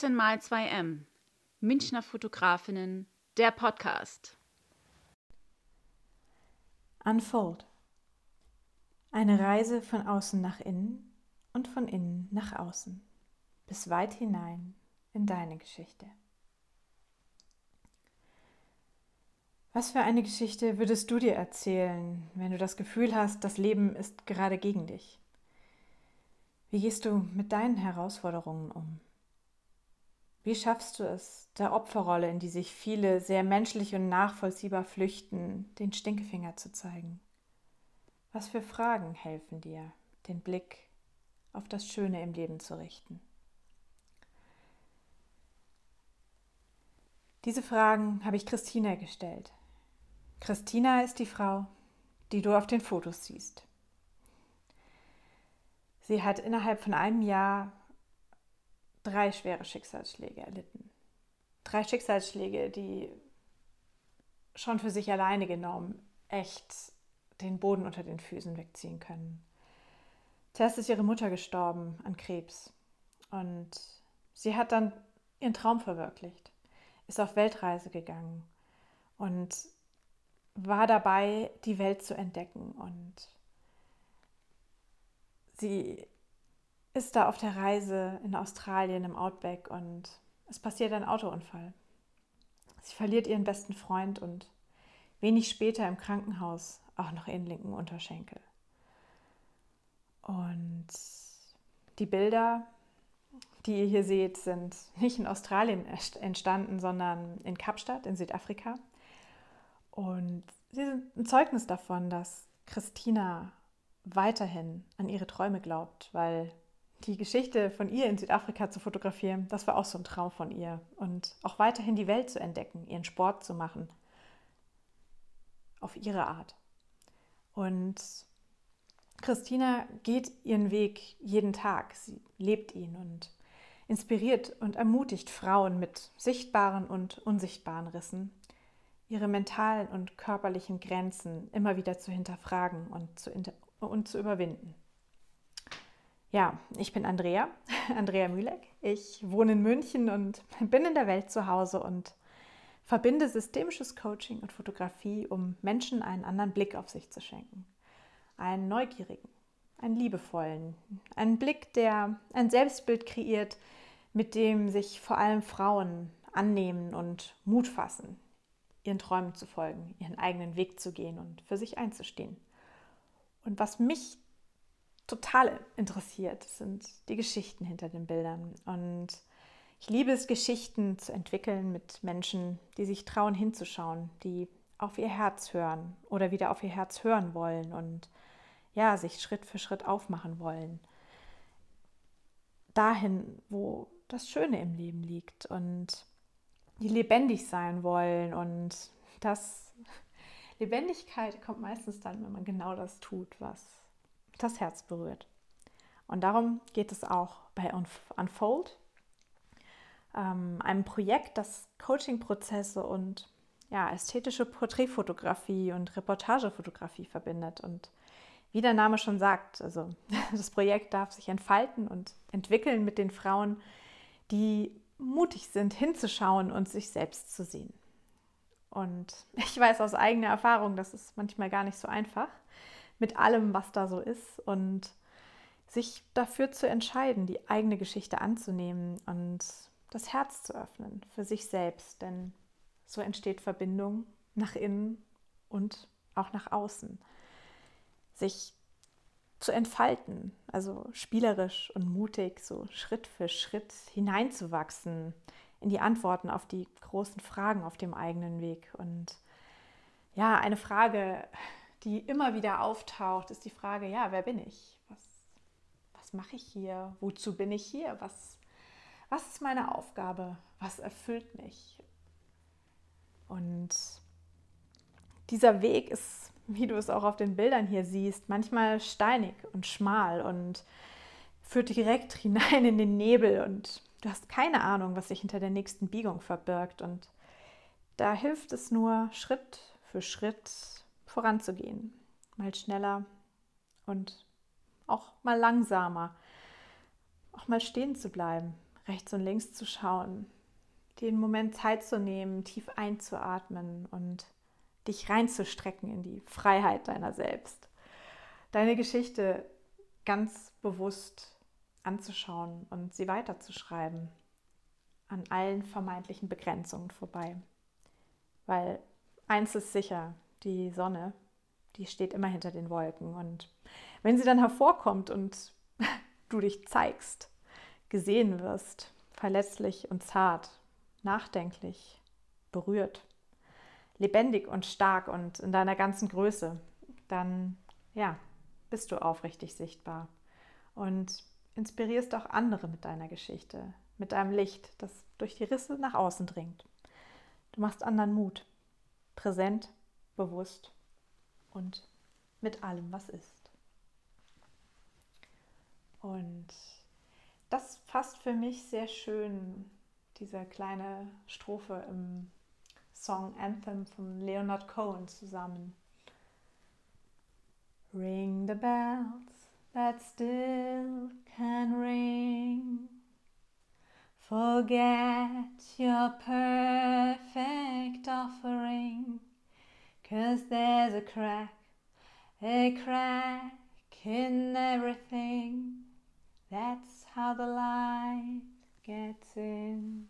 14 mal 2M. Münchner Fotografinnen, der Podcast. Unfold. Eine Reise von außen nach innen und von innen nach außen, bis weit hinein in deine Geschichte. Was für eine Geschichte würdest du dir erzählen, wenn du das Gefühl hast, das Leben ist gerade gegen dich? Wie gehst du mit deinen Herausforderungen um? Wie schaffst du es, der Opferrolle, in die sich viele sehr menschlich und nachvollziehbar flüchten, den Stinkefinger zu zeigen? Was für Fragen helfen dir, den Blick auf das Schöne im Leben zu richten? Diese Fragen habe ich Christina gestellt. Christina ist die Frau, die du auf den Fotos siehst. Sie hat innerhalb von einem Jahr drei schwere Schicksalsschläge erlitten. Drei Schicksalsschläge, die schon für sich alleine genommen echt den Boden unter den Füßen wegziehen können. Zuerst ist ihre Mutter gestorben an Krebs und sie hat dann ihren Traum verwirklicht, ist auf Weltreise gegangen und war dabei, die Welt zu entdecken und sie ist da auf der Reise in Australien im Outback und es passiert ein Autounfall. Sie verliert ihren besten Freund und wenig später im Krankenhaus auch noch ihren linken Unterschenkel. Und die Bilder, die ihr hier seht, sind nicht in Australien entstanden, sondern in Kapstadt in Südafrika. Und sie sind ein Zeugnis davon, dass Christina weiterhin an ihre Träume glaubt, weil die Geschichte von ihr in Südafrika zu fotografieren, das war auch so ein Traum von ihr. Und auch weiterhin die Welt zu entdecken, ihren Sport zu machen. Auf ihre Art. Und Christina geht ihren Weg jeden Tag. Sie lebt ihn und inspiriert und ermutigt Frauen mit sichtbaren und unsichtbaren Rissen, ihre mentalen und körperlichen Grenzen immer wieder zu hinterfragen und zu, und zu überwinden. Ja, ich bin Andrea, Andrea Mühleck. Ich wohne in München und bin in der Welt zu Hause und verbinde systemisches Coaching und Fotografie, um Menschen einen anderen Blick auf sich zu schenken. Einen neugierigen, einen liebevollen, einen Blick, der ein Selbstbild kreiert, mit dem sich vor allem Frauen annehmen und Mut fassen, ihren Träumen zu folgen, ihren eigenen Weg zu gehen und für sich einzustehen. Und was mich total interessiert, sind die Geschichten hinter den Bildern. Und ich liebe es, Geschichten zu entwickeln mit Menschen, die sich trauen hinzuschauen, die auf ihr Herz hören oder wieder auf ihr Herz hören wollen und ja, sich Schritt für Schritt aufmachen wollen. Dahin, wo das Schöne im Leben liegt und die lebendig sein wollen und das Lebendigkeit kommt meistens dann, wenn man genau das tut, was das Herz berührt. Und darum geht es auch bei Unfold, ähm, einem Projekt, das Coaching-Prozesse und ja, ästhetische Porträtfotografie und Reportagefotografie verbindet. Und wie der Name schon sagt, also das Projekt darf sich entfalten und entwickeln mit den Frauen, die mutig sind, hinzuschauen und sich selbst zu sehen. Und ich weiß aus eigener Erfahrung, das ist manchmal gar nicht so einfach mit allem, was da so ist und sich dafür zu entscheiden, die eigene Geschichte anzunehmen und das Herz zu öffnen für sich selbst, denn so entsteht Verbindung nach innen und auch nach außen. Sich zu entfalten, also spielerisch und mutig, so Schritt für Schritt hineinzuwachsen in die Antworten auf die großen Fragen auf dem eigenen Weg. Und ja, eine Frage, die immer wieder auftaucht, ist die Frage, ja, wer bin ich? Was, was mache ich hier? Wozu bin ich hier? Was, was ist meine Aufgabe? Was erfüllt mich? Und dieser Weg ist, wie du es auch auf den Bildern hier siehst, manchmal steinig und schmal und führt direkt hinein in den Nebel und du hast keine Ahnung, was sich hinter der nächsten Biegung verbirgt. Und da hilft es nur, Schritt für Schritt voranzugehen. Mal schneller und auch mal langsamer. Auch mal stehen zu bleiben, rechts und links zu schauen, den Moment Zeit zu nehmen, tief einzuatmen und dich reinzustrecken in die Freiheit deiner selbst. Deine Geschichte ganz bewusst anzuschauen und sie weiterzuschreiben, an allen vermeintlichen Begrenzungen vorbei. Weil eins ist sicher, die Sonne, die steht immer hinter den Wolken. Und wenn sie dann hervorkommt und du dich zeigst, gesehen wirst, verletzlich und zart, nachdenklich, berührt, lebendig und stark und in deiner ganzen Größe, dann ja, bist du aufrichtig sichtbar und inspirierst auch andere mit deiner Geschichte, mit deinem Licht, das durch die Risse nach außen dringt. Du machst anderen Mut, präsent, bewusst und mit allem, was ist. Und das fasst für mich sehr schön diese kleine Strophe im Song Anthem von Leonard Cohen zusammen. Ring the bells that still can ring. Forget your perfect offering, cause there's a crack, a crack in everything. That's how the light gets in.